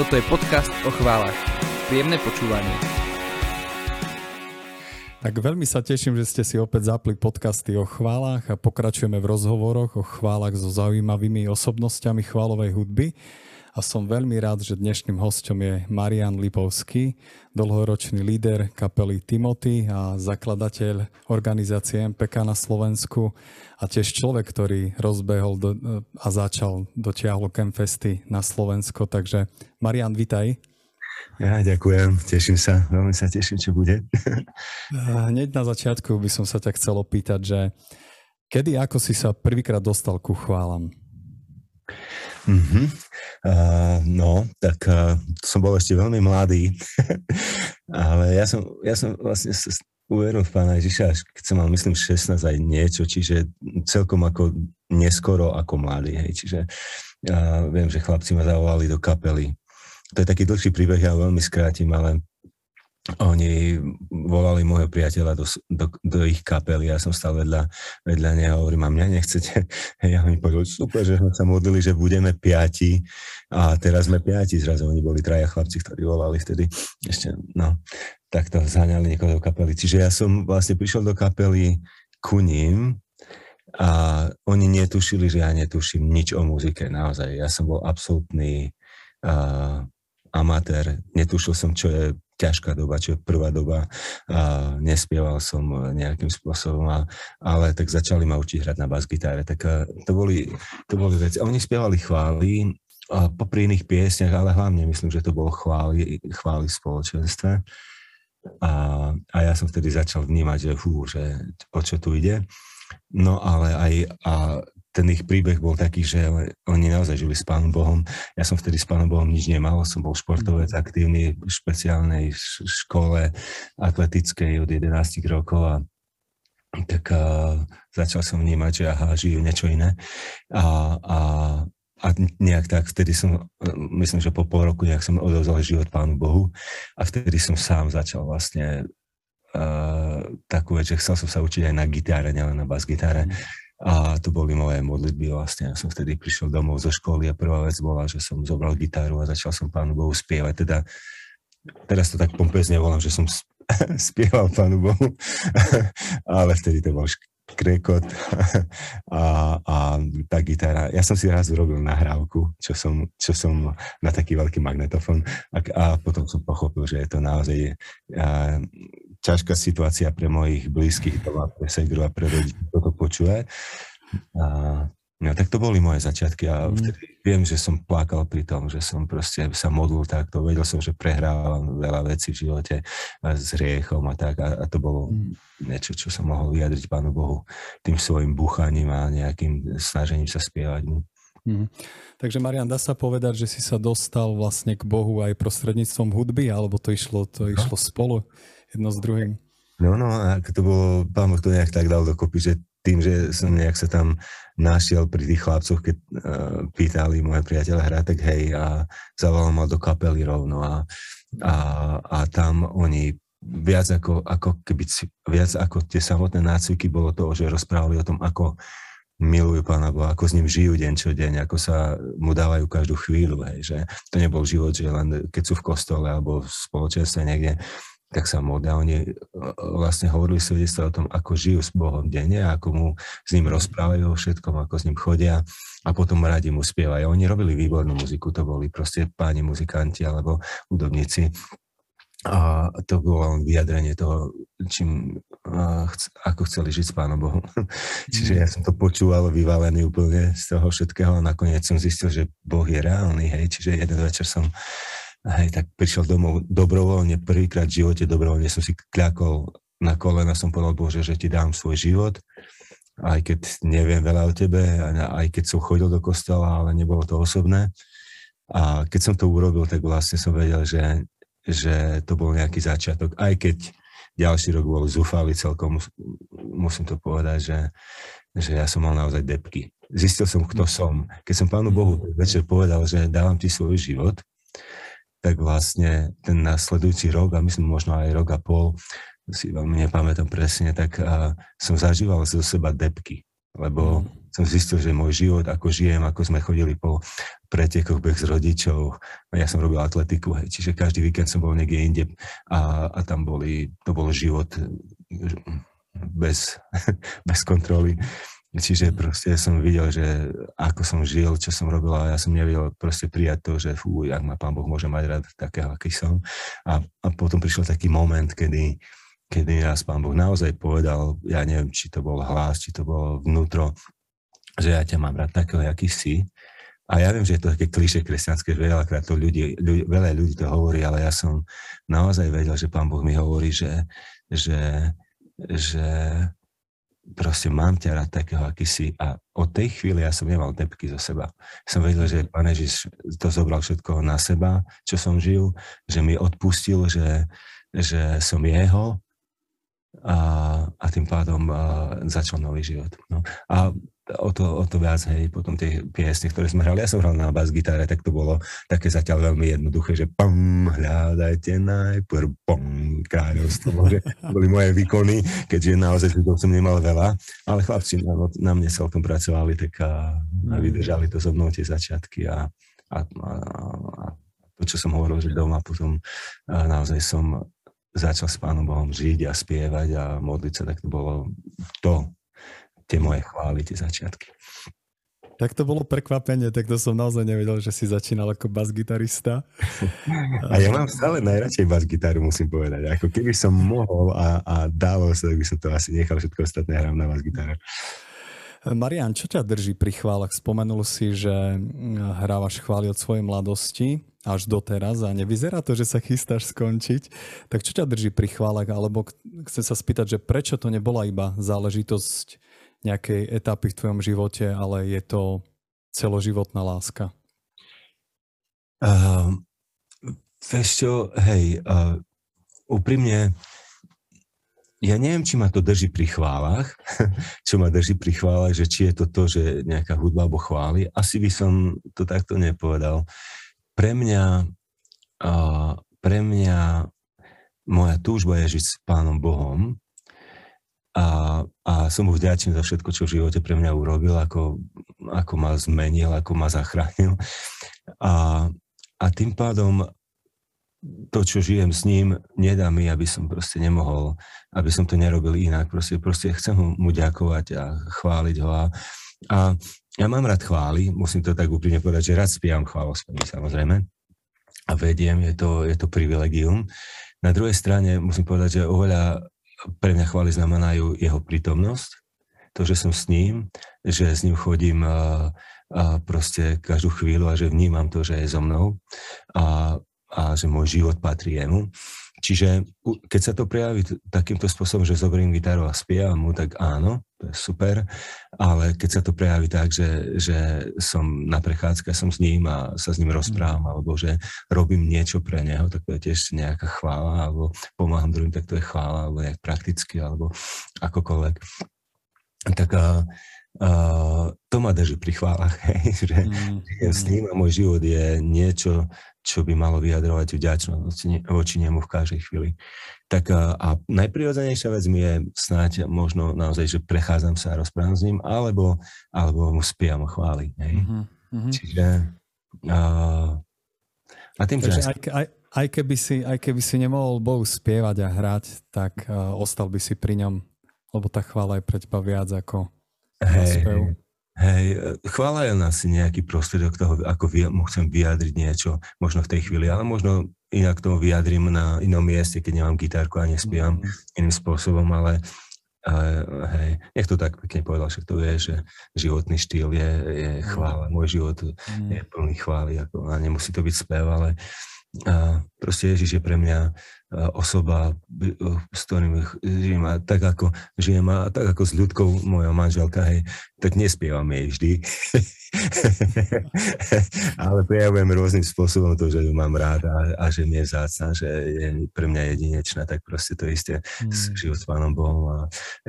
Toto je podcast o chválach. Príjemné počúvanie. Tak veľmi sa teším, že ste si opäť zapli podcasty o chválach a pokračujeme v rozhovoroch o chválach so zaujímavými osobnosťami chválovej hudby a som veľmi rád, že dnešným hostom je Marian Lipovský, dlhoročný líder kapely Timothy a zakladateľ organizácie MPK na Slovensku a tiež človek, ktorý rozbehol do, a začal, dotiahol Campfesty na Slovensko. Takže Marian, vitaj. Ja ďakujem, teším sa, veľmi sa teším, čo bude. Hneď na začiatku by som sa ťa chcel opýtať, že kedy, ako si sa prvýkrát dostal ku chválam? Mm-hmm. Uh, no, tak uh, som bol ešte veľmi mladý, ale ja som, ja som vlastne uveril v Pána Ježiša, až keď som mal, myslím, 16 aj niečo, čiže celkom ako neskoro ako mladý, hej, čiže uh, viem, že chlapci ma zavolali do kapely. To je taký dlhší príbeh, ja veľmi skrátim, ale oni volali môjho priateľa do, do, do ich kapely, ja som stal vedľa, vedľa neho, hovorím, a mňa nechcete? Hej, a oni povedali, super, že sme sa modlili, že budeme piati a teraz sme piati, zrazu oni boli traja chlapci, ktorí volali vtedy, ešte, no, tak to zháňali niekoho do kapely. Čiže ja som vlastne prišiel do kapely ku ním a oni netušili, že ja netuším nič o muzike, naozaj. Ja som bol absolútny uh, amatér, netušil som, čo je ťažká doba, čo je prvá doba. A nespieval som nejakým spôsobom, a, ale tak začali ma učiť hrať na bas-gitáre. Tak to boli, to boli veci. Oni spievali chvály, a popri iných piesniach, ale hlavne myslím, že to bolo chvály, chvály v spoločenstve. A, a ja som vtedy začal vnímať, že hú, že o čo tu ide. No ale aj a ten ich príbeh bol taký, že oni naozaj žili s Pánom Bohom. Ja som vtedy s Pánom Bohom nič nemal, som bol športovec mm. aktívny v špeciálnej škole atletickej od 11 rokov a tak a, začal som vnímať, že aha, žijú niečo iné. A, a, a nejak tak vtedy som, myslím, že po pol roku nejak som odovzal život Pánu Bohu a vtedy som sám začal vlastne uh, takú vec, že chcel som sa učiť aj na gitáre, nielen na bas-gitáre. Mm a to boli moje modlitby vlastne. Ja som vtedy prišiel domov zo školy a prvá vec bola, že som zobral gitaru a začal som Pánu Bohu spievať. Teda, teraz to tak pompezne volám, že som spieval Pánu Bohu, ale vtedy to bol krekot a, a tá gitara. Ja som si raz urobil nahrávku, čo som, čo som na taký veľký magnetofón a, a potom som pochopil, že je to naozaj a, ťažká situácia pre mojich blízkych, to má pre segru a pre ľudí, kto to počuje. A, no, tak to boli moje začiatky a mm. vtedy viem, že som plakal pri tom, že som proste sa modlil takto. Vedel som, že prehrávam veľa vecí v živote s riechom a tak a, a to bolo mm. niečo, čo som mohol vyjadriť Pánu Bohu tým svojim buchaním a nejakým snažením sa spievať mu. Mm. Takže Marian, dá sa povedať, že si sa dostal vlastne k Bohu aj prostredníctvom hudby, alebo to išlo, to no. išlo spolu? Jedno s druhým. No, no, a to bolo, pán Boh to nejak tak dal dokopy, že tým, že som nejak sa tam našiel pri tých chlapcoch, keď uh, pýtali moje priateľa hrať, tak hej, a zavolal ma do kapely rovno a, a, a tam oni viac ako, ako keby, viac ako tie samotné nácviky bolo to, že rozprávali o tom, ako milujú Pána Boha, ako s ním žijú deň čo deň, ako sa mu dávajú každú chvíľu, hej, že to nebol život, že len keď sú v kostole alebo v spoločenstve niekde, tak sa modlia. Oni e, vlastne hovorili svedectva o tom, ako žijú s Bohom denne, ako mu s ním rozprávajú o všetkom, ako s ním chodia a potom radi mu spievajú. Oni robili výbornú muziku, to boli proste páni muzikanti alebo hudobníci. A to bolo len vyjadrenie toho, čím, ako chceli žiť s Pánom Bohom. Čiže ja som to počúval vyvalený úplne z toho všetkého a nakoniec som zistil, že Boh je reálny, hej. Čiže jeden večer som hej, tak prišiel domov dobrovoľne, prvýkrát v živote dobrovoľne som si kľakol na kolena, som povedal, Bože, že ti dám svoj život, aj keď neviem veľa o tebe, aj keď som chodil do kostola, ale nebolo to osobné. A keď som to urobil, tak vlastne som vedel, že, že to bol nejaký začiatok, aj keď ďalší rok bol zúfalý celkom, musím to povedať, že, že ja som mal naozaj depky. Zistil som, kto som. Keď som Pánu Bohu večer povedal, že dávam ti svoj život, tak vlastne ten nasledujúci rok, a myslím možno aj rok a pol, si veľmi nepamätám presne, tak a, som zažíval zo seba depky, lebo mm. som zistil, že môj život, ako žijem, ako sme chodili po, pretekoch, beh s rodičov. Ja som robil atletiku, hej, čiže každý víkend som bol niekde inde a, a tam boli, to bol život bez, bez kontroly. Čiže proste som videl, že ako som žil, čo som robil a ja som nevedel proste prijať to, že fú, jak ma pán Boh môže mať rád takého, aký som. A, a potom prišiel taký moment, kedy, kedy raz pán Boh naozaj povedal, ja neviem, či to bol hlas, či to bolo vnútro, že ja ťa mám rád takého, aký si. A ja viem, že je to také kliše kresťanské, že veľakrát to ľudí, ľudí, veľa ľudí to hovorí, ale ja som naozaj vedel, že pán Boh mi hovorí, že, že, že proste mám ťa rád takého, aký si. A od tej chvíli ja som nemal depky zo seba. Som vedel, že pán Ježiš to zobral všetko na seba, čo som žil, že mi odpustil, že, že som jeho a, a tým pádom a, začal nový život. No. A o to, o to viac, hej, potom tie piesne, ktoré sme hrali, ja som hral na bas gitare, tak to bolo také zatiaľ veľmi jednoduché, že pam, hľadajte najprv, pam, kráľovstvo, že boli moje výkony, keďže naozaj to som nemal veľa, ale chlapci na, na mne celkom pracovali, tak a, a vydržali to so mnou tie začiatky a, a, a, a to, čo som hovoril, že doma potom a naozaj som začal s Pánom Bohom žiť a spievať a modliť sa, tak to bolo to, tie moje chvály, tie začiatky. Tak to bolo prekvapenie, tak to som naozaj nevedel, že si začínal ako bas-gitarista. A ja mám stále najradšej bas-gitaru, musím povedať. Ako keby som mohol a, a dalo sa, tak by som to asi nechal všetko ostatné hrám na bas-gitaru. Marian, čo ťa drží pri chválach? Spomenul si, že mm, hrávaš chvály od svojej mladosti až doteraz a nevyzerá to, že sa chystáš skončiť. Tak čo ťa drží pri chválach? Alebo chcem sa spýtať, že prečo to nebola iba záležitosť nejakej etapy v tvojom živote, ale je to celoživotná láska? Uh, vieš čo, hej, uh, úprimne, ja neviem, či ma to drží pri chválach, čo ma drží pri chválach, že či je to to, že nejaká hudba alebo chváli. Asi by som to takto nepovedal. Pre mňa, uh, pre mňa moja túžba je žiť s Pánom Bohom a, a som mu vďačný za všetko, čo v živote pre mňa urobil, ako, ako ma zmenil, ako ma zachránil. A, a tým pádom to, čo žijem s ním, nedá mi, aby som proste nemohol, aby som to nerobil inak. Proste, proste chcem mu ďakovať a chváliť ho. A, a ja mám rád chvály, musím to tak úprimne povedať, že rád spievam chválospevy, samozrejme. A vediem, je to, je to privilegium. Na druhej strane musím povedať, že oveľa pre mňa chvály znamenajú jeho prítomnosť, to, že som s ním, že s ním chodím a, a proste každú chvíľu a že vnímam to, že je so mnou. A a že môj život patrí jemu. Čiže keď sa to prejaví takýmto spôsobom, že zoberiem gitaru a spievam mu, tak áno, to je super, ale keď sa to prejaví tak, že, že som na prechádzke, som s ním a sa s ním rozprávam, mm. alebo že robím niečo pre neho, tak to je tiež nejaká chvála, alebo pomáham druhým, tak to je chvála, alebo nejak prakticky, alebo akokoľvek. Tak a, Uh, to ma drží pri chválach, hej, že mm, s ním a môj život je niečo, čo by malo vyjadrovať vďačnosť voči nemu v každej chvíli. Tak a, a najprirodzenejšia vec mi je snáď možno naozaj, že prechádzam sa a rozprávam s ním, alebo, alebo mu spievam chváli. Hej. Mm-hmm. Čiže a, a tým, Takže aj, aj, aj, keby si, aj keby si nemohol Bohu spievať a hrať, tak uh, ostal by si pri ňom, lebo tá chvála je pre teba viac ako Hej, hej, chvála je asi nejaký prostriedok toho, ako mu chcem vyjadriť niečo, možno v tej chvíli, ale možno inak to vyjadrím na inom mieste, keď nemám gitárku a nespievam mm. iným spôsobom, ale ale hej, nech to tak pekne povedal, však to vie, že životný štýl je, je chvála, môj život mm. je plný chvály, ako, a nemusí to byť spev, ale a proste Ježiš je pre mňa osoba, s ktorým žijem a tak ako žijem a tak ako s ľudkou moja manželka, hej, tak nespievam jej vždy. Ale prejavujem rôznym spôsobom to, že ju mám rád a, a že mi je zácna, že je pre mňa jedinečná, tak proste to isté mm. s život s Pánom Bohom a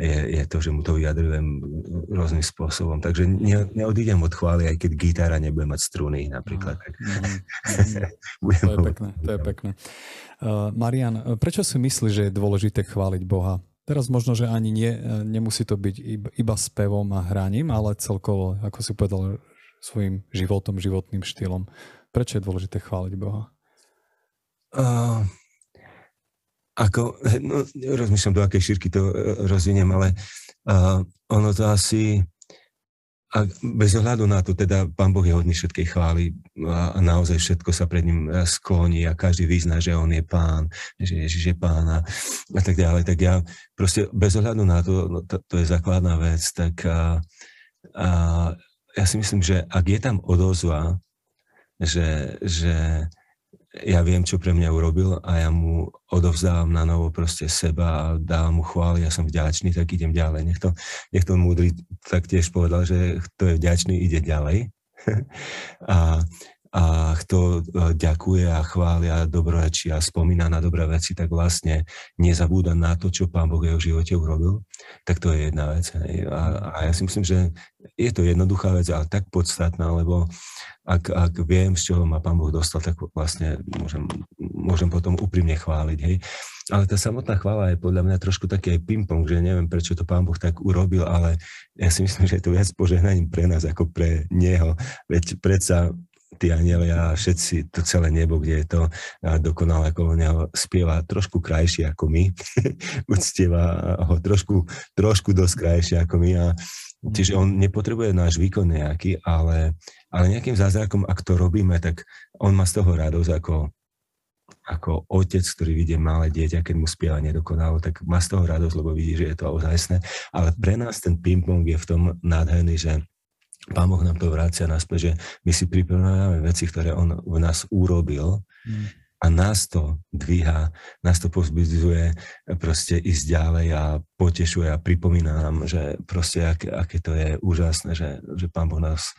je, je to, že mu to vyjadrujem rôznym spôsobom. Takže ne, neodídem od chvály, aj keď gitára nebude mať struny napríklad. Tak. Mm. Mm. to je pekné, to je pekné. Uh, Marian, prečo si myslíš, že je dôležité chváliť Boha? Teraz možno, že ani nie, nemusí to byť iba spevom a hraním, ale celkovo, ako si povedal, svojim životom, životným štýlom. Prečo je dôležité chváliť Boha? Uh, ako, no, rozmýšľam, do akej šírky to rozviniem, ale uh, ono to asi a bez ohľadu na to, teda Pán Boh je hodný všetkej chvály a, a naozaj všetko sa pred ním e, skloní a každý vyzná, že On je Pán, že Ježiš je Pán a tak ďalej. Tak ja proste bez ohľadu na to, no, to, to je základná vec, tak a, a ja si myslím, že ak je tam odozva, že, že ja viem, čo pre mňa urobil a ja mu odovzdávam na novo proste seba a dávam mu chvály, ja som vďačný, tak idem ďalej. Nech to, nech to múdry taktiež povedal, že kto je vďačný, ide ďalej. a, a kto e, ďakuje a chváli a dobrorečí a spomína na dobré veci, tak vlastne nezabúda na to, čo Pán Boh jeho živote urobil. Tak to je jedna vec. A, a ja si myslím, že je to jednoduchá vec, ale tak podstatná, lebo ak, ak viem, z čoho ma Pán Boh dostal, tak vlastne môžem, môžem potom úprimne chváliť. Hej. Ale tá samotná chvála je podľa mňa trošku taký aj ping-pong, že neviem, prečo to Pán Boh tak urobil, ale ja si myslím, že je to viac požehnaním pre nás ako pre Neho. Veď predsa tí anieli a všetci, to celé nebo, kde je to dokonalé ako neho spieva trošku krajšie ako my. Uctieva ho trošku, trošku dosť krajšie ako my. A, čiže on nepotrebuje náš výkon nejaký, ale ale nejakým zázrakom, ak to robíme, tak on má z toho radosť ako, ako otec, ktorý vidie malé dieťa, keď mu spieva nedokonalo, tak má z toho radosť, lebo vidí, že je to ozajstné. Ale pre nás ten ping-pong je v tom nádherný, že Pán Boh nám to vracia naspäť, že my si pripomíname veci, ktoré On v nás urobil mm. a nás to dvíha, nás to pozbudzuje proste ísť ďalej a potešuje a pripomína nám, že proste aké, aké to je úžasné, že, že Pán Boh nás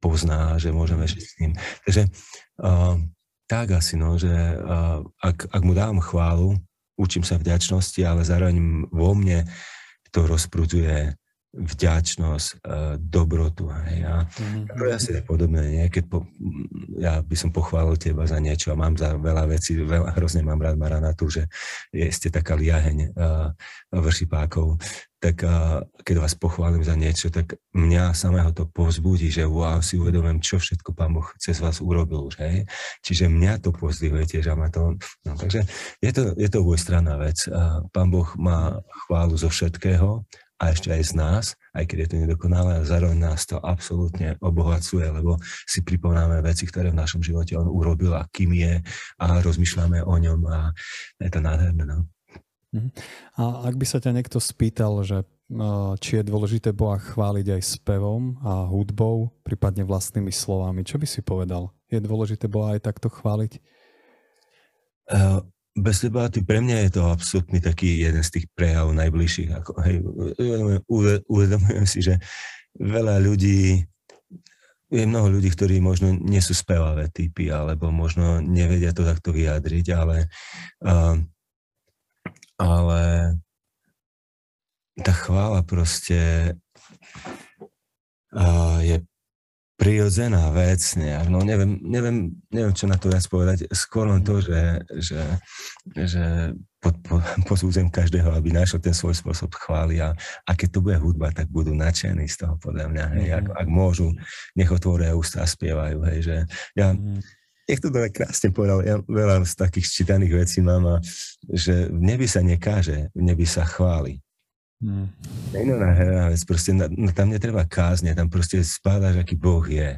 pozná, že môžeme žiť s ním. Takže uh, tak asi, no, že uh, ak, ak mu dávam chválu, učím sa vďačnosti, ale zároveň vo mne to rozprudzuje vďačnosť, uh, dobrotu. Hej. A mm-hmm. to je asi podobné. Nie? Keď po, ja by som pochválil teba za niečo a mám za veľa vecí, veľa, hrozne mám rád Maranatu, že je, ste taká liaheň uh, vršipákov, tak uh, keď vás pochválim za niečo, tak mňa samého to povzbudí, že wow, si uvedomím, čo všetko Pán Boh cez vás urobil už, hej. Čiže mňa to pozdvihuje tiež a ma to, no takže je to, je to obojstranná vec. Uh, Pán Boh má chválu zo všetkého, a ešte aj z nás, aj keď je to nedokonalé, a zároveň nás to absolútne obohacuje, lebo si pripomíname veci, ktoré v našom živote on urobil a kým je a rozmýšľame o ňom a je to nádherné. No. Mhm. A ak by sa ťa niekto spýtal, že či je dôležité Boha chváliť aj spevom a hudbou, prípadne vlastnými slovami, čo by si povedal? Je dôležité Boha aj takto chváliť? Uh, bez debaty, pre mňa je to absolútny taký jeden z tých prejavov najbližších. Ako, hej, uvedomujem si, že veľa ľudí, je mnoho ľudí, ktorí možno nie sú spevavé typy, alebo možno nevedia to takto vyjadriť, ale, ale tá chvála proste je prirodzená vec nejak. No neviem, neviem, neviem, čo na to viac povedať. Skôr len to, že, že, že pod, po, pozúdzem každého, aby našiel ten svoj spôsob chvály a, a keď to bude hudba, tak budú nadšení z toho podľa mňa. Hej. Ak, ak môžu, nech otvoria ústa a spievajú. Hej. Že ja, Nech to tak krásne povedal, ja veľa z takých čítaných vecí mám a že v nebi sa nekáže, v nebi sa chváli. Hmm. Nádherná vec, proste na, tam netreba kázne, tam proste spádaš, aký Boh je.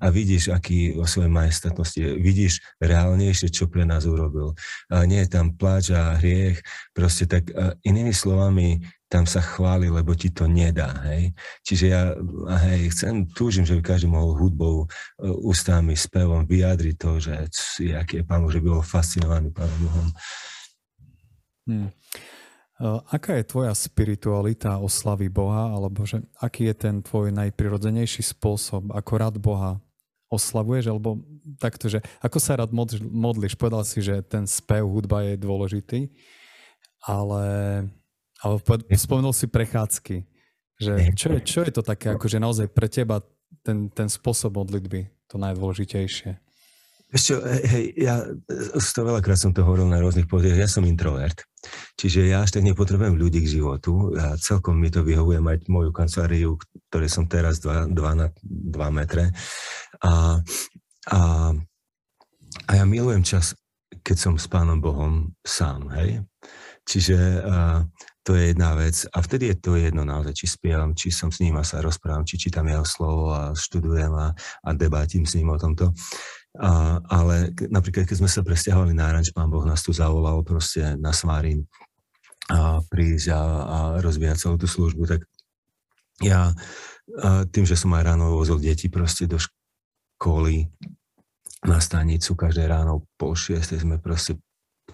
A vidíš, aký o svojej majestatnosti je. Vidíš reálnejšie, čo pre nás urobil. A nie je tam pláč a hriech, proste tak inými slovami, tam sa chváli, lebo ti to nedá, hej. Čiže ja, hej, chcem, túžim, že by každý mohol hudbou, e, ústami, spevom vyjadriť to, že aký je Pán že by bol fascinovaný Pánom Bohom. Hmm. Aká je tvoja spiritualita oslavy Boha, alebo že aký je ten tvoj najprirodzenejší spôsob, ako rád Boha oslavuješ, alebo takto, že ako sa rád modlíš? Povedal si, že ten spev, hudba je dôležitý, ale, ale spomenul si prechádzky. Že čo, je, čo je to také, akože naozaj pre teba ten, ten spôsob modlitby, to najdôležitejšie? Ešte, hej, ja to veľakrát som to hovoril na rôznych pódiach, ja som introvert, čiže ja až tak nepotrebujem ľudí k životu a celkom mi to vyhovuje mať moju kanceláriu, ktoré som teraz 2, 2 na 2 metre a, a, a ja milujem čas, keď som s Pánom Bohom sám, hej. Čiže a, to je jedna vec. A vtedy je to jedno naozaj, či spievam, či som s ním a sa rozprávam, či čítam jeho slovo a študujem a, a debatím s ním o tomto. A, ale napríklad, keď sme sa presťahovali na Aranč, pán Boh nás tu zavolal proste na Svárin a prísť a, a rozvíjať celú tú službu, tak ja a tým, že som aj ráno vozil deti proste do školy na stanicu, každé ráno pol šiestej sme proste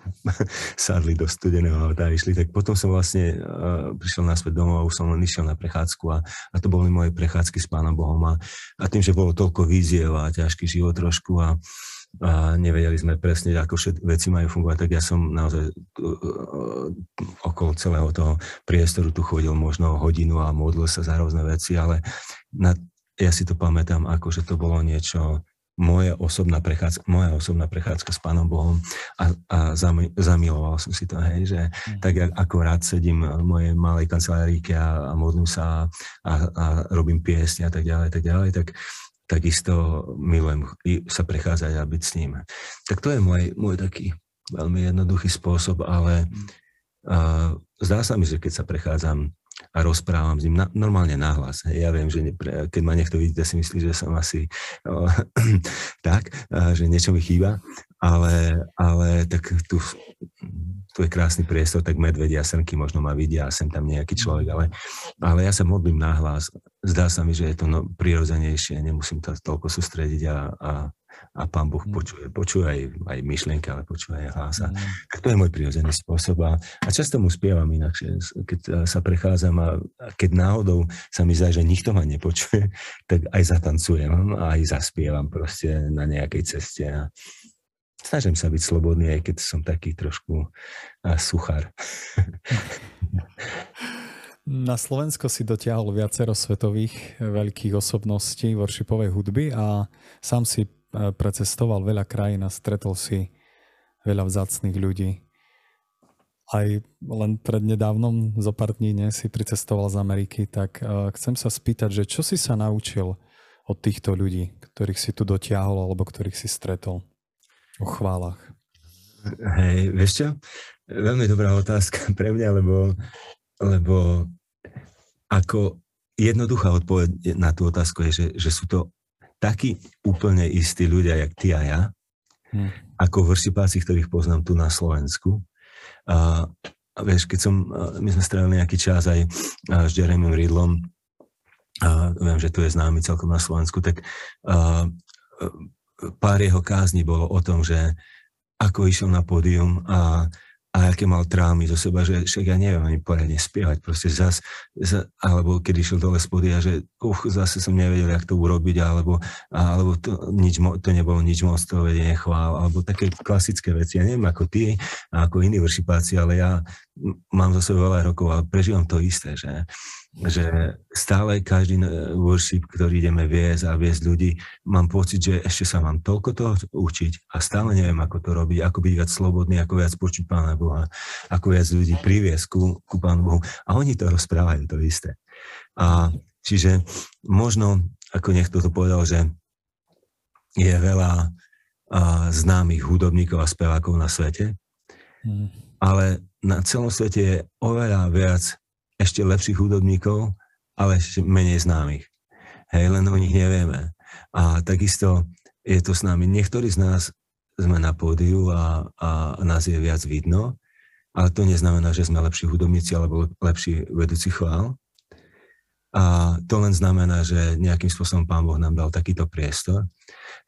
sadli do studeného auta a išli, tak potom som vlastne uh, prišiel naspäť domov a už som len išiel na prechádzku a, a to boli moje prechádzky s Pánom Bohom. A, a tým, že bolo toľko víziev a ťažký život trošku a, a nevedeli sme presne, ako všetky veci majú fungovať, tak ja som naozaj uh, uh, okolo celého toho priestoru tu chodil možno hodinu a modlil sa za rôzne veci, ale na, ja si to pamätám, ako že to bolo niečo moje osobná prechádzka, moja osobná prechádzka s Pánom Bohom a, a zami, zamiloval som si to, hej, že mm. tak ako rád sedím v mojej malej kancelárike a, a modlím sa a, a robím piesne a tak ďalej, tak ďalej, tak takisto milujem sa prechádzať a byť s ním. Tak to je môj, môj taký veľmi jednoduchý spôsob, ale uh, zdá sa mi, že keď sa prechádzam a rozprávam s ním na, normálne nahlas. Ja viem, že ne, keď ma niekto vidí, si myslí, že som asi o, tak, že niečo mi chýba, ale, ale tak tu, tu je krásny priestor, tak medvedia, srnky možno ma vidia a sem tam nejaký človek, ale, ale ja sa modlím nahlas. Zdá sa mi, že je to no, prirodzenejšie, nemusím to toľko sústrediť a, a a pán Boh mm. počuje, počuje aj, aj myšlienky, ale počuje aj hlas. Mm. Tak to je môj prirodzený spôsob a, a často mu spievam inakšie, keď e, sa prechádzam a keď náhodou sa mi zdá, že nikto ma nepočuje, tak aj zatancujem a aj zaspievam proste na nejakej ceste a snažím sa byť slobodný, aj keď som taký trošku a, suchár. Na Slovensko si dotiahol viacero svetových veľkých osobností worshipovej hudby a sám si E, precestoval veľa krajín a stretol si veľa vzácných ľudí. Aj len prednedávnom zo pár dní ne, si pricestoval z Ameriky, tak uh, chcem sa spýtať, že čo si sa naučil od týchto ľudí, ktorých si tu dotiahol alebo ktorých si stretol o chválach? Hej, vieš čo? Veľmi dobrá otázka pre mňa, lebo, lebo ako jednoduchá odpoveď na tú otázku je, že, že sú to takí úplne istí ľudia, jak ty a ja, hmm. ako vršipáci, ktorých poznám tu na Slovensku. A, a vieš, keď som, my sme strávili nejaký čas aj s Jeremym Ridlom, a viem, že tu je známy celkom na Slovensku, tak a, pár jeho kázni bolo o tom, že ako išiel na pódium a a aké mal trámy zo seba, že však ja neviem ani poriadne spievať, proste zas, zas alebo keď išiel dole spodia, že uch, zase som nevedel, jak to urobiť, alebo, alebo to, nič, to nebolo nič moc, to vedenie chvál, alebo také klasické veci. Ja neviem ako ty a ako iní vršipáci, ale ja mám za sebou veľa rokov a prežívam to isté, že že stále každý worship, ktorý ideme viesť a viesť ľudí, mám pocit, že ešte sa mám toľko toho učiť a stále neviem, ako to robiť, ako byť viac slobodný, ako viac počuť Pána Boha, ako viac ľudí priviesť ku, ku Pánu Bohu. A oni to rozprávajú, to isté. A čiže možno, ako niekto to povedal, že je veľa a, známych hudobníkov a spevákov na svete, mm. ale na celom svete je oveľa viac ešte lepších hudobníkov, ale ešte menej známych. Hej, len o nich nevieme. A takisto je to s nami. Niektorí z nás sme na pódiu a, a nás je viac vidno, ale to neznamená, že sme lepší hudobníci alebo lepší vedúci chvál. A to len znamená, že nejakým spôsobom Pán Boh nám dal takýto priestor.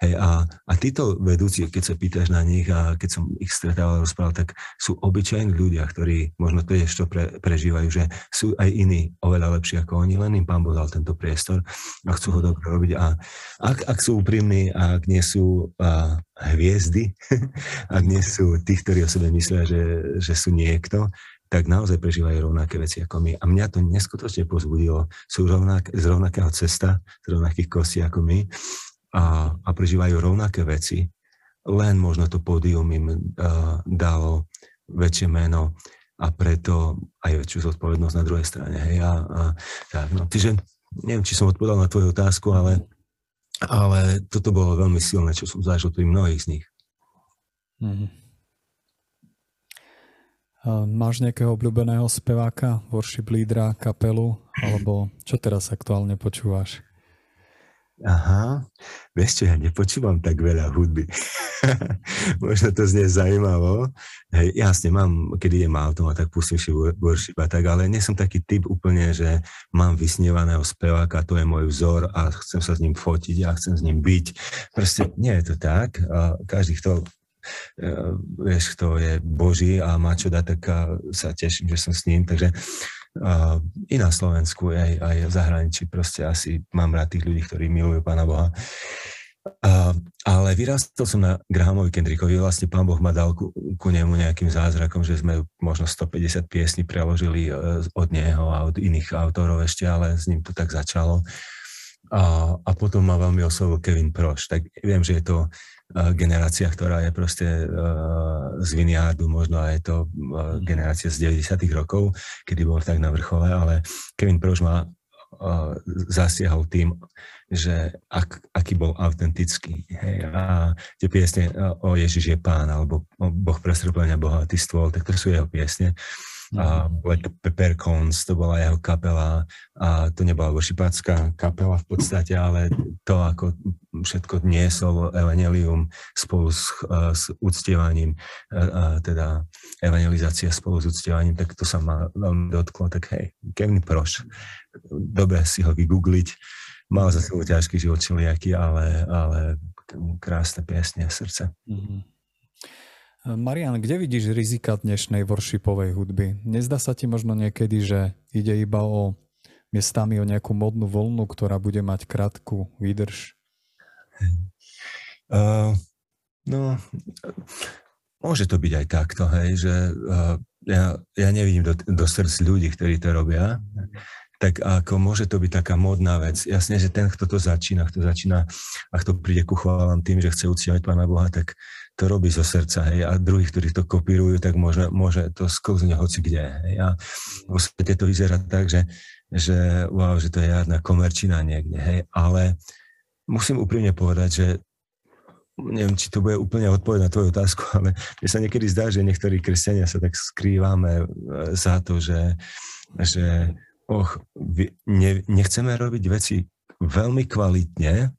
Hej, a, a títo vedúci, keď sa pýtaš na nich a keď som ich stretával rozprával, tak sú obyčajní ľudia, ktorí možno to ešte pre, prežívajú, že sú aj iní oveľa lepší ako oni, len im Pán Boh dal tento priestor a chcú ho dobre robiť. A ak, ak sú úprimní a ak nie sú a, hviezdy, ak nie sú tí, ktorí o sebe myslia, že, že sú niekto, tak naozaj prežívajú rovnaké veci ako my. A mňa to neskutočne pozbudilo. Sú rovnak, z rovnakého cesta, z rovnakých kostí ako my a, a prežívajú rovnaké veci len možno to pódium im uh, dalo väčšie meno a preto aj väčšiu zodpovednosť na druhej strane. Hej, a, a, tak, no. Čiže neviem, či som odpovedal na tvoju otázku, ale, ale toto bolo veľmi silné, čo som zažil pri mnohých z nich. Mm-hmm. Máš nejakého obľúbeného speváka, worship lídra, kapelu, alebo čo teraz aktuálne počúvaš? Aha, vieš čo, ja nepočúvam tak veľa hudby. Možno to znie zaujímavo. Hej, jasne, mám, keď idem autom a tak pustím si worship a tak, ale nie som taký typ úplne, že mám vysnievaného speváka, to je môj vzor a chcem sa s ním fotiť a chcem s ním byť. Proste nie je to tak. Každý, kto e, vieš, kto je Boží a má čo dať, tak sa teším, že som s ním. Takže uh, i na Slovensku, aj, aj v zahraničí. Proste asi mám rád tých ľudí, ktorí milujú Pána Boha. Uh, ale vyrastol som na Grahamovi Kendrickovi, vlastne pán Boh ma dal ku, ku nemu nejakým zázrakom, že sme možno 150 piesní preložili uh, od neho a od iných autorov ešte, ale s ním to tak začalo. A, a potom ma veľmi oslovil Kevin Proš. Tak viem, že je to generácia, ktorá je proste z Viniardu, možno aj to generácia z 90 rokov, kedy bol tak na vrchole, ale Kevin Prož ma zasiahol tým, že ak, aký bol autentický. Hej, a tie piesne o Ježiš je pán, alebo Boh presrplenia bohatý stôl, tak to sú jeho piesne a mhm. Peppercorns, to bola jeho kapela a to nebola vošipácká kapela v podstate, ale to, ako všetko niesol Evangelium spolu s, s uctievaním, teda evangelizácia spolu s uctievaním, tak to sa ma veľmi dotklo, tak hej, Kevin Proš, dobre si ho vygoogliť, mal za sebou ťažký život čeliaký, ale, ale krásne piesne srdce. Mm-hmm. Marian, kde vidíš rizika dnešnej worshipovej hudby? Nezdá sa ti možno niekedy, že ide iba o miestami o nejakú modnú voľnu, ktorá bude mať krátku výdrž? Uh, no, môže to byť aj takto, hej, že uh, ja, ja nevidím do, do srdc ľudí, ktorí to robia, tak ako môže to byť taká modná vec. Jasne, že ten, kto to začína, kto začína a kto príde ku chválam tým, že chce uctievať Pána Boha, tak to robí zo srdca, hej, a druhých, ktorí to kopírujú, tak môže, môže to sklzne hoci kde, hej, a vo svete to vyzerá tak, že, že wow, že to je jadná komerčina niekde, hej, ale musím úprimne povedať, že neviem, či to bude úplne odpoveď na tvoju otázku, ale mne sa niekedy zdá, že niektorí kresťania sa tak skrývame e, za to, že, že och, ne, nechceme robiť veci veľmi kvalitne,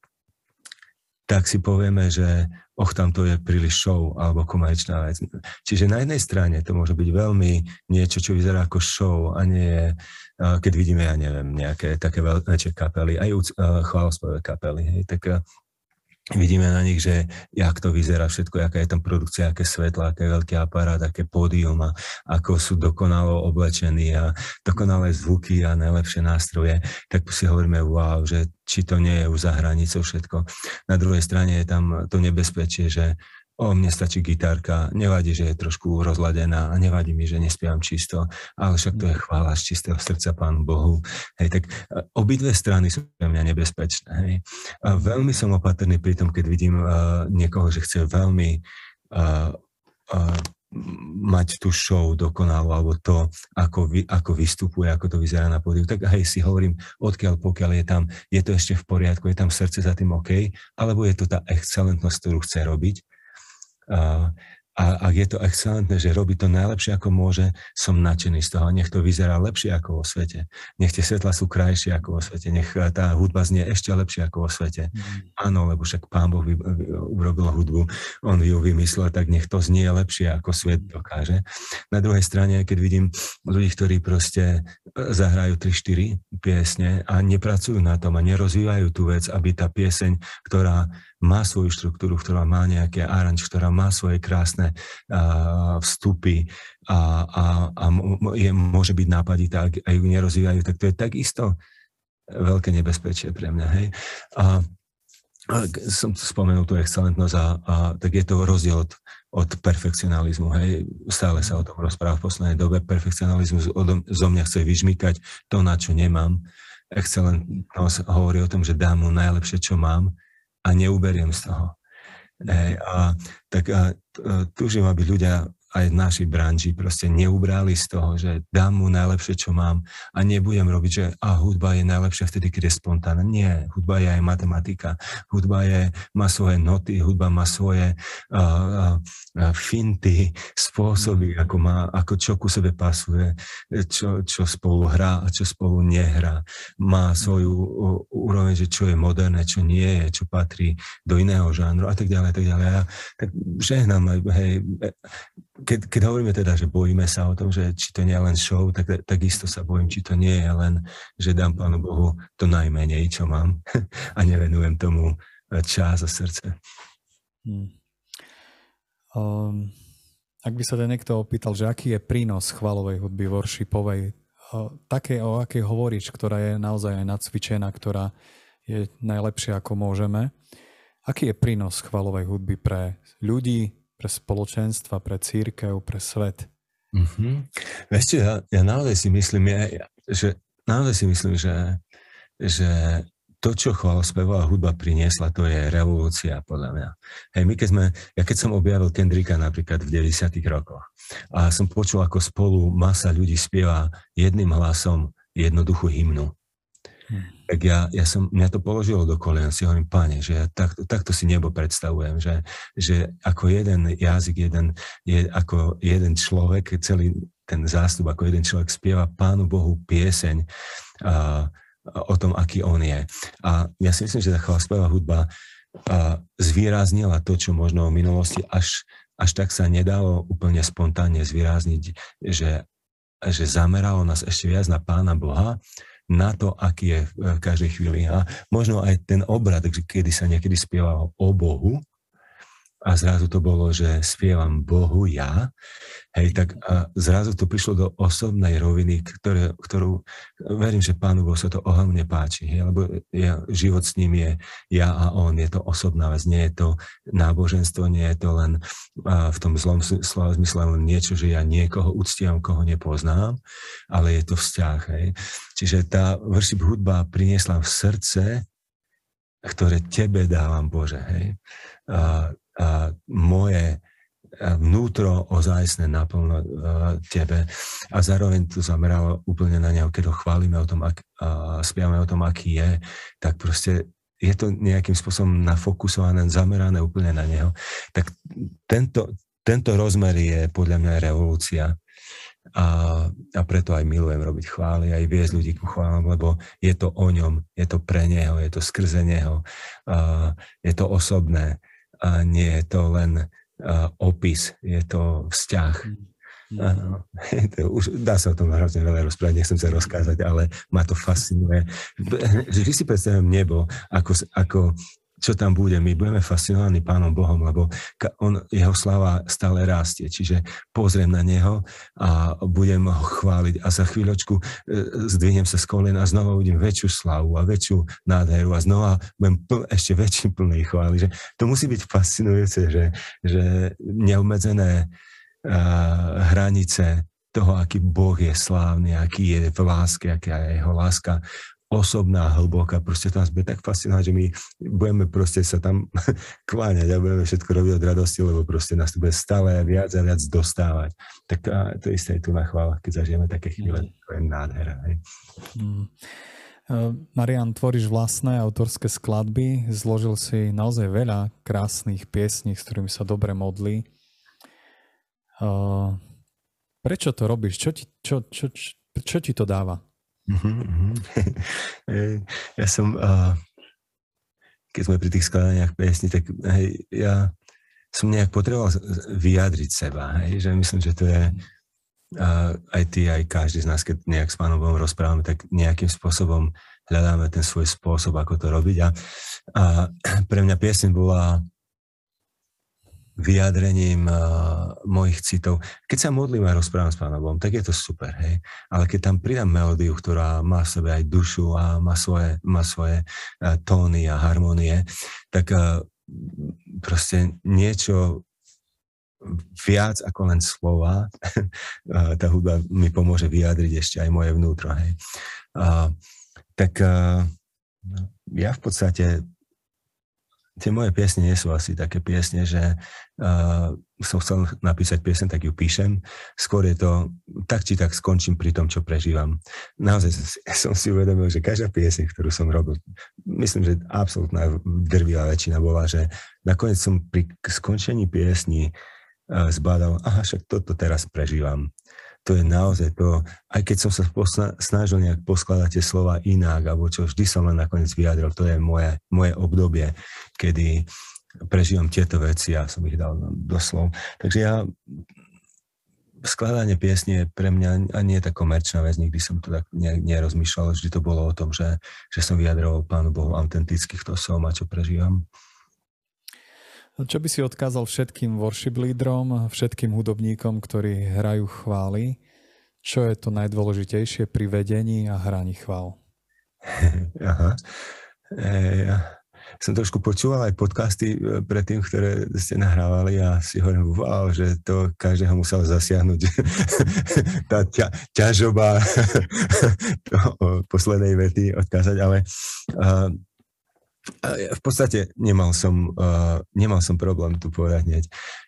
tak si povieme, že och, tam to je príliš show alebo komerčná vec. Čiže na jednej strane to môže byť veľmi niečo, čo vyzerá ako show a nie je, keď vidíme, ja neviem, nejaké také väčšie kapely, aj chválospové kapely, hej, tak vidíme na nich, že jak to vyzerá všetko, aká je tam produkcia, aké svetlo, aké veľký aparát, aké pódium a ako sú dokonalo oblečení a dokonalé zvuky a najlepšie nástroje, tak si hovoríme, wow, že či to nie je už za hranicou všetko. Na druhej strane je tam to nebezpečie, že o mne stačí gitárka, nevadí, že je trošku rozladená a nevadí mi, že nespievam čisto, ale však to je chvála z čistého srdca Pánu Bohu. Hej, tak obidve strany sú pre mňa nebezpečné. Hej. A veľmi som opatrný pri tom, keď vidím uh, niekoho, že chce veľmi uh, uh, mať tú show dokonalú, alebo to, ako, vy, ako vystupuje, ako to vyzerá na pódiu, tak hej, si hovorím, odkiaľ pokiaľ je tam, je to ešte v poriadku, je tam srdce za tým OK, alebo je to tá excelentnosť, ktorú chce robiť a, a ak je to excelentné, že robí to najlepšie, ako môže, som nadšený z toho. Nech to vyzerá lepšie ako vo svete. Nech tie svetla sú krajšie ako vo svete. Nech tá hudba znie ešte lepšie ako vo svete. Mm. Áno, lebo však Pán Boh vy, vy, urobil hudbu, On ju vymyslel, tak nech to znie lepšie ako svet dokáže. Na druhej strane, keď vidím ľudí, ktorí proste zahrajú 3-4 piesne a nepracujú na tom a nerozvíjajú tú vec, aby tá pieseň, ktorá má svoju štruktúru, ktorá má nejaké aranž, ktorá má svoje krásne uh, vstupy a, a, a je, môže byť nápaditá, ak ju nerozvíjajú, tak to je takisto veľké nebezpečie pre mňa. Hej? A, a som spomenul tú excelentnosť a, a tak je to rozdiel od, od perfekcionalizmu. Hej. Stále sa o tom rozpráva v poslednej dobe. Perfekcionalizmus zo mňa chce vyžmykať to, na čo nemám. Excelentnosť hovorí o tom, že dám mu najlepšie, čo mám a neuberiem z toho. Hej, a tak a, túžim, aby ľudia aj v našej branži proste neubrali z toho, že dám mu najlepšie, čo mám a nebudem robiť, že a hudba je najlepšia vtedy, keď je spontánna. Nie, hudba je aj matematika. Hudba je, má svoje noty, hudba má svoje uh, uh, finty, spôsoby, ako, má, ako čo ku sebe pasuje, čo, čo spolu hrá a čo spolu nehrá. Má svoju uh, úroveň, že čo je moderné, čo nie je, čo patrí do iného žánru a tak ďalej, a tak ďalej. A tak žehnám, hej, keď, keď hovoríme teda, že bojíme sa o tom, že či to nie je len show, tak takisto sa bojím, či to nie je len, že dám Pánu Bohu to najmenej, čo mám a nevenujem tomu čas a srdce. Hmm. Um, ak by sa ten niekto opýtal, že aký je prínos chvalovej hudby, worshipovej, uh, také, o akej hovoríš, ktorá je naozaj aj nacvičená, ktorá je najlepšia, ako môžeme, aký je prínos chvalovej hudby pre ľudí, pre spoločenstva, pre církev, pre svet. Mm-hmm. Vieš ja, ja naozaj si myslím, ja, že naozaj si myslím, že, že to, čo chvalospevová hudba priniesla, to je revolúcia, podľa mňa. Hej, my keď sme, ja keď som objavil Kendricka napríklad v 90 rokoch a som počul, ako spolu masa ľudí spieva jedným hlasom jednoduchú hymnu. Tak ja, ja som, mňa to položilo do kolien, si hovorím, pane, že ja takto, takto si nebo predstavujem, že, že ako jeden jazyk, jeden, je, ako jeden človek, celý ten zástup, ako jeden človek spieva Pánu Bohu pieseň a, o tom, aký on je. A ja si myslím, že tá chváspevá hudba a, zvýraznila to, čo možno v minulosti až, až tak sa nedalo úplne spontánne zvýrazniť, že, že zameralo nás ešte viac na Pána Boha na to, aký je v každej chvíli. A možno aj ten obrad, kedy sa niekedy spievalo o Bohu, a zrazu to bolo, že spievam Bohu ja, hej, tak a zrazu to prišlo do osobnej roviny, ktoré, ktorú verím, že Pánu Bohu sa to ohromne páči, hej, lebo ja, život s ním je ja a on, je to osobná vec, nie je to náboženstvo, nie je to len a, v tom zlom slova zmysle len niečo, že ja niekoho uctievam, koho nepoznám, ale je to vzťah, hej. Čiže tá worship hudba priniesla v srdce, ktoré tebe dávam, Bože, hej. A moje vnútro ozajstné naplno tebe. A zároveň to zameralo úplne na neho, keď ho chválime o tom, ak, a spievame o tom, aký je, tak proste je to nejakým spôsobom nafokusované, zamerané úplne na neho. Tak tento, tento rozmer je podľa mňa revolúcia. A, a preto aj milujem robiť chvály, aj viesť ľudí ku chválam, lebo je to o ňom, je to pre neho, je to skrze neho, a je to osobné a nie je to len uh, opis, je to vzťah. Mm. Áno, už dá sa o tom hrozne veľa rozprávať, nechcem sa rozkázať, ale ma to fascinuje. Vždy si predstavujem nebo, ako, ako čo tam bude. My budeme fascinovaní Pánom Bohom, lebo on, jeho sláva stále rastie. Čiže pozriem na neho a budem ho chváliť a za chvíľočku e, zdvihnem sa z kolien a znova uvidím väčšiu slavu a väčšiu nádheru a znova budem pl- ešte väčší plný chvály. Že to musí byť fascinujúce, že, že neobmedzené uh, hranice toho, aký Boh je slávny, aký je v láske, aká je jeho láska osobná, hlboká, proste to nás bude tak fascinovať, že my budeme proste sa tam kláňať a budeme všetko robiť od radosti, lebo proste nás to bude stále viac a viac dostávať. Tak to, to isté je tu na chválach, keď zažijeme také chvíle, mm. to je nádhera. Hej. Mm. Marian, tvoríš vlastné autorské skladby, zložil si naozaj veľa krásnych piesní, s ktorými sa dobre modlí. Prečo to robíš? Čo ti, čo, čo, čo, čo ti to dáva? Mm-hmm. ja som, uh, keď sme pri tých skladaniach piesni, tak hej, ja som nejak potreboval vyjadriť seba. Hej, že myslím, že to je uh, aj ty, aj každý z nás, keď nejak s pánom Bohom rozprávame, tak nejakým spôsobom hľadáme ten svoj spôsob, ako to robiť. A, a pre mňa piesň bola vyjadrením uh, mojich citov. Keď sa modlím a rozprávam s Pánom Bohom, tak je to super, hej. Ale keď tam pridám melódiu, ktorá má v sebe aj dušu a má svoje, má svoje uh, tóny a harmonie, tak uh, proste niečo viac ako len slova, tá hudba mi pomôže vyjadriť ešte aj moje vnútro, hej. Uh, tak uh, ja v podstate tie moje piesne nie sú asi také piesne, že uh, som chcel napísať piesen, tak ju píšem. Skôr je to, tak či tak skončím pri tom, čo prežívam. Naozaj som si uvedomil, že každá piesň, ktorú som robil, myslím, že absolútna drvivá väčšina bola, že nakoniec som pri skončení piesni uh, zbadal, aha, však toto teraz prežívam to je naozaj to, aj keď som sa posna, snažil nejak poskladať tie slova inak, alebo čo, vždy som len nakoniec vyjadril, to je moje, moje obdobie, kedy prežívam tieto veci a som ich dal do slov. Takže ja skladanie piesne je pre mňa ani nie tá komerčná vec, nikdy som to tak nerozmýšľal, vždy to bolo o tom, že, že som vyjadroval Pánu Bohu autenticky, kto som a čo prežívam. Čo by si odkázal všetkým worship lídrom, všetkým hudobníkom, ktorí hrajú chvály? Čo je to najdôležitejšie pri vedení a hraní chvál? Aha. E, ja som trošku počúval aj podcasty e, predtým, ktoré ste nahrávali a si hovorím, wow, že to každého musel zasiahnuť tá ťa, ťažoba poslednej vety odkázať, ale uh, v podstate nemal som, uh, nemal som problém tu povedať hneď.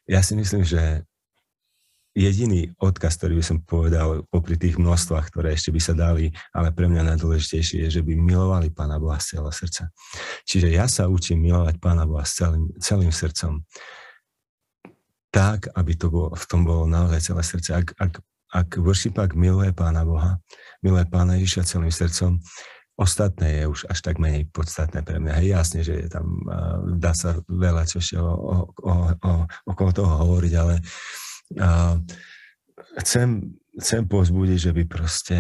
Ja si myslím, že jediný odkaz, ktorý by som povedal popri tých množstvách, ktoré ešte by sa dali, ale pre mňa najdôležitejšie je, že by milovali Pána Boha z celého srdca. Čiže ja sa učím milovať Pána Boha s celým, celým srdcom tak, aby to bolo, v tom bolo naozaj celé srdce. Ak, ak, ak worshipák miluje Pána Boha, miluje Pána Ježiša celým srdcom, Ostatné je už až tak menej podstatné pre mňa. Hej, jasne, že je tam, dá sa veľa čo o, o, o, okolo toho hovoriť, ale a, chcem, chcem pozbudiť, že by proste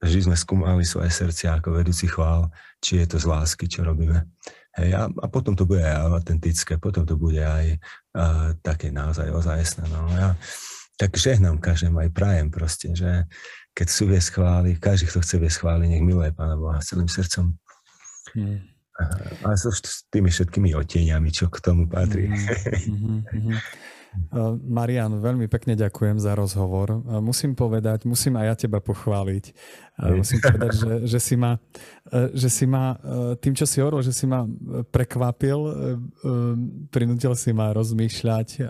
že sme skúmali svoje srdcia ako vedúci chvál, či je to z lásky, čo robíme. Hej, a, a potom to bude aj autentické, potom to bude aj a, také naozaj ozajstné. No. Ja, tak žehnám každému aj prajem proste, že, keď sú vie schváli, každý, kto chce vie schváli, nech miluje Pána Boha celým srdcom. Hmm. A so s tými všetkými otieniami, čo k tomu patrí. Hmm. Hmm. Marian, veľmi pekne ďakujem za rozhovor. Musím povedať, musím aj ja teba pochváliť. Musím povedať, že, že, si ma, že si ma, tým, čo si hovoril, že si ma prekvapil, prinútil si ma rozmýšľať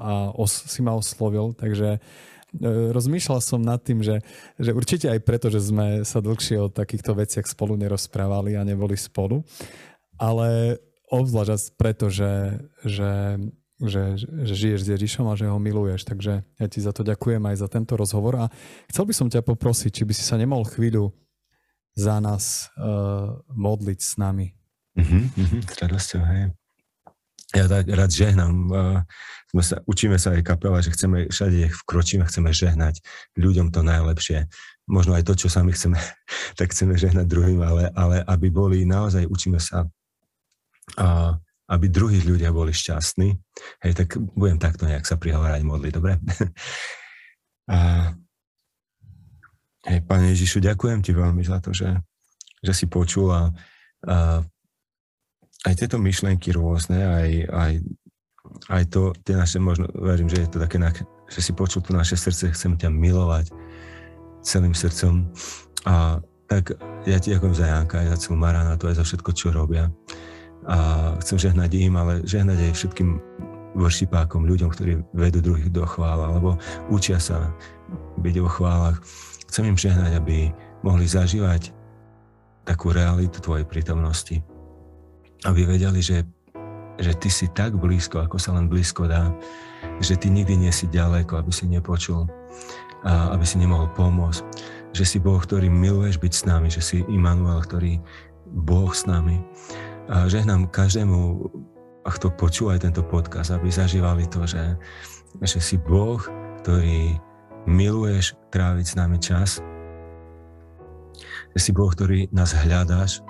a os, si ma oslovil, takže E, rozmýšľal som nad tým, že, že určite aj preto, že sme sa dlhšie o takýchto veciach spolu nerozprávali a neboli spolu, ale obzvlášť preto, že, že, že, že žiješ s Ježišom a že ho miluješ. Takže ja ti za to ďakujem aj za tento rozhovor a chcel by som ťa poprosiť, či by si sa nemohol chvíľu za nás uh, modliť s nami. Mm-hmm, mm-hmm, s radosťou, hej ja rád žehnám. Sme sa, učíme sa aj kapela, že chceme všade, vkročíme, chceme žehnať ľuďom to najlepšie. Možno aj to, čo sami chceme, tak chceme žehnať druhým, ale, ale aby boli naozaj, učíme sa, a, aby druhí ľudia boli šťastní. Hej, tak budem takto nejak sa prihovárať modliť, dobre? A, hej, Pane Ježišu, ďakujem Ti veľmi za to, že, že si počul a, a aj tieto myšlenky rôzne, aj, aj, aj to, tie naše, možno verím, že je to také, že si počul to naše srdce, chcem ťa milovať celým srdcom. A tak ja ti ďakujem za Janka, aj za celú Marana, to aj za všetko, čo robia. A chcem žehnať im, ale žehnať aj všetkým vršipákom, ľuďom, ktorí vedú druhých do chvála, alebo učia sa byť vo chválach. Chcem im žehnať, aby mohli zažívať takú realitu tvojej prítomnosti aby vedeli, že, že ty si tak blízko, ako sa len blízko dá, že ty nikdy nie si ďaleko, aby si nepočul, a aby si nemohol pomôcť. Že si Boh, ktorý miluješ byť s nami, že si Immanuel, ktorý Boh s nami. A žehnám každému, kto počúva aj tento podcast, aby zažívali to, že, že si Boh, ktorý miluješ tráviť s nami čas, že si Boh, ktorý nás hľadáš,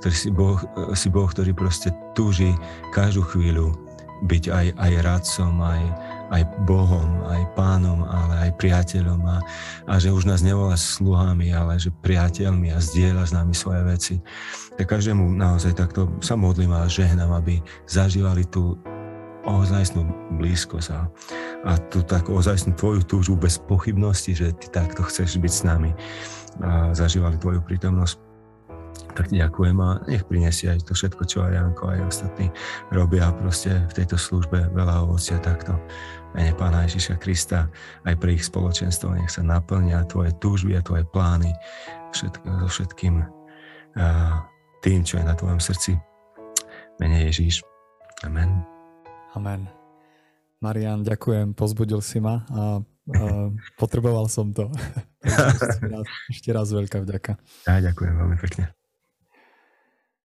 ktorý si boh, si boh, ktorý proste túži každú chvíľu byť aj, aj radcom, aj, aj Bohom, aj pánom, ale aj priateľom a, a že už nás nevolá sluhami, ale že priateľmi a zdieľa s nami svoje veci. Tak každému naozaj takto sa modlím a žehnám, aby zažívali tú ozajstnú blízkosť a, a tú takú ozajstnú tvoju túžbu bez pochybnosti, že ty takto chceš byť s nami a zažívali tvoju prítomnosť tak ďakujem a nech prinesie aj to všetko, čo aj Janko, aj ostatní robia proste v tejto službe veľa ovocia takto. Mene Pána Ježiša Krista, aj pre ich spoločenstvo, nech sa naplnia tvoje túžby a tvoje plány všetko, so všetkým uh, tým, čo je na tvojom srdci. Mene Ježiš. Amen. Amen. Marian, ďakujem, pozbudil si ma a, a potreboval som to. ešte, raz, ešte raz veľká vďaka. Ja ďakujem veľmi pekne.